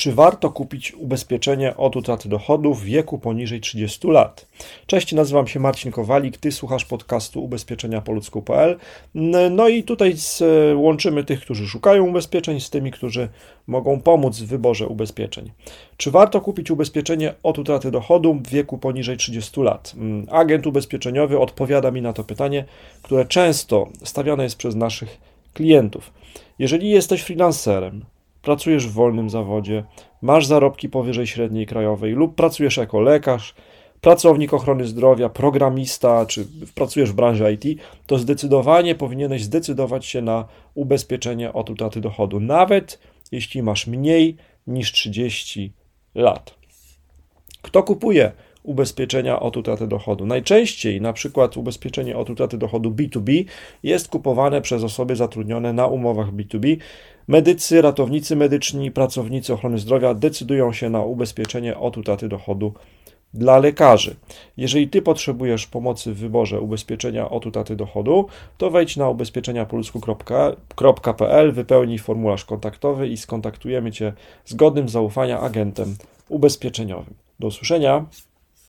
Czy warto kupić ubezpieczenie od utraty dochodów w wieku poniżej 30 lat? Cześć, nazywam się Marcin Kowalik, ty słuchasz podcastu ubezpieczenia po ludzku.pl. No i tutaj łączymy tych, którzy szukają ubezpieczeń z tymi, którzy mogą pomóc w wyborze ubezpieczeń. Czy warto kupić ubezpieczenie od utraty dochodu w wieku poniżej 30 lat? Agent ubezpieczeniowy odpowiada mi na to pytanie, które często stawiane jest przez naszych klientów. Jeżeli jesteś freelancerem, pracujesz w wolnym zawodzie, masz zarobki powyżej średniej krajowej lub pracujesz jako lekarz, pracownik ochrony zdrowia, programista, czy pracujesz w branży IT, to zdecydowanie powinieneś zdecydować się na ubezpieczenie od utraty dochodu, nawet jeśli masz mniej niż 30 lat. Kto kupuje ubezpieczenia od utraty dochodu. Najczęściej na przykład ubezpieczenie od utraty dochodu B2B jest kupowane przez osoby zatrudnione na umowach B2B. Medycy, ratownicy medyczni, pracownicy ochrony zdrowia decydują się na ubezpieczenie od utraty dochodu dla lekarzy. Jeżeli Ty potrzebujesz pomocy w wyborze ubezpieczenia od utraty dochodu, to wejdź na ubezpieczeniapolsku.pl, wypełnij formularz kontaktowy i skontaktujemy Cię z godnym zaufania agentem ubezpieczeniowym. Do usłyszenia.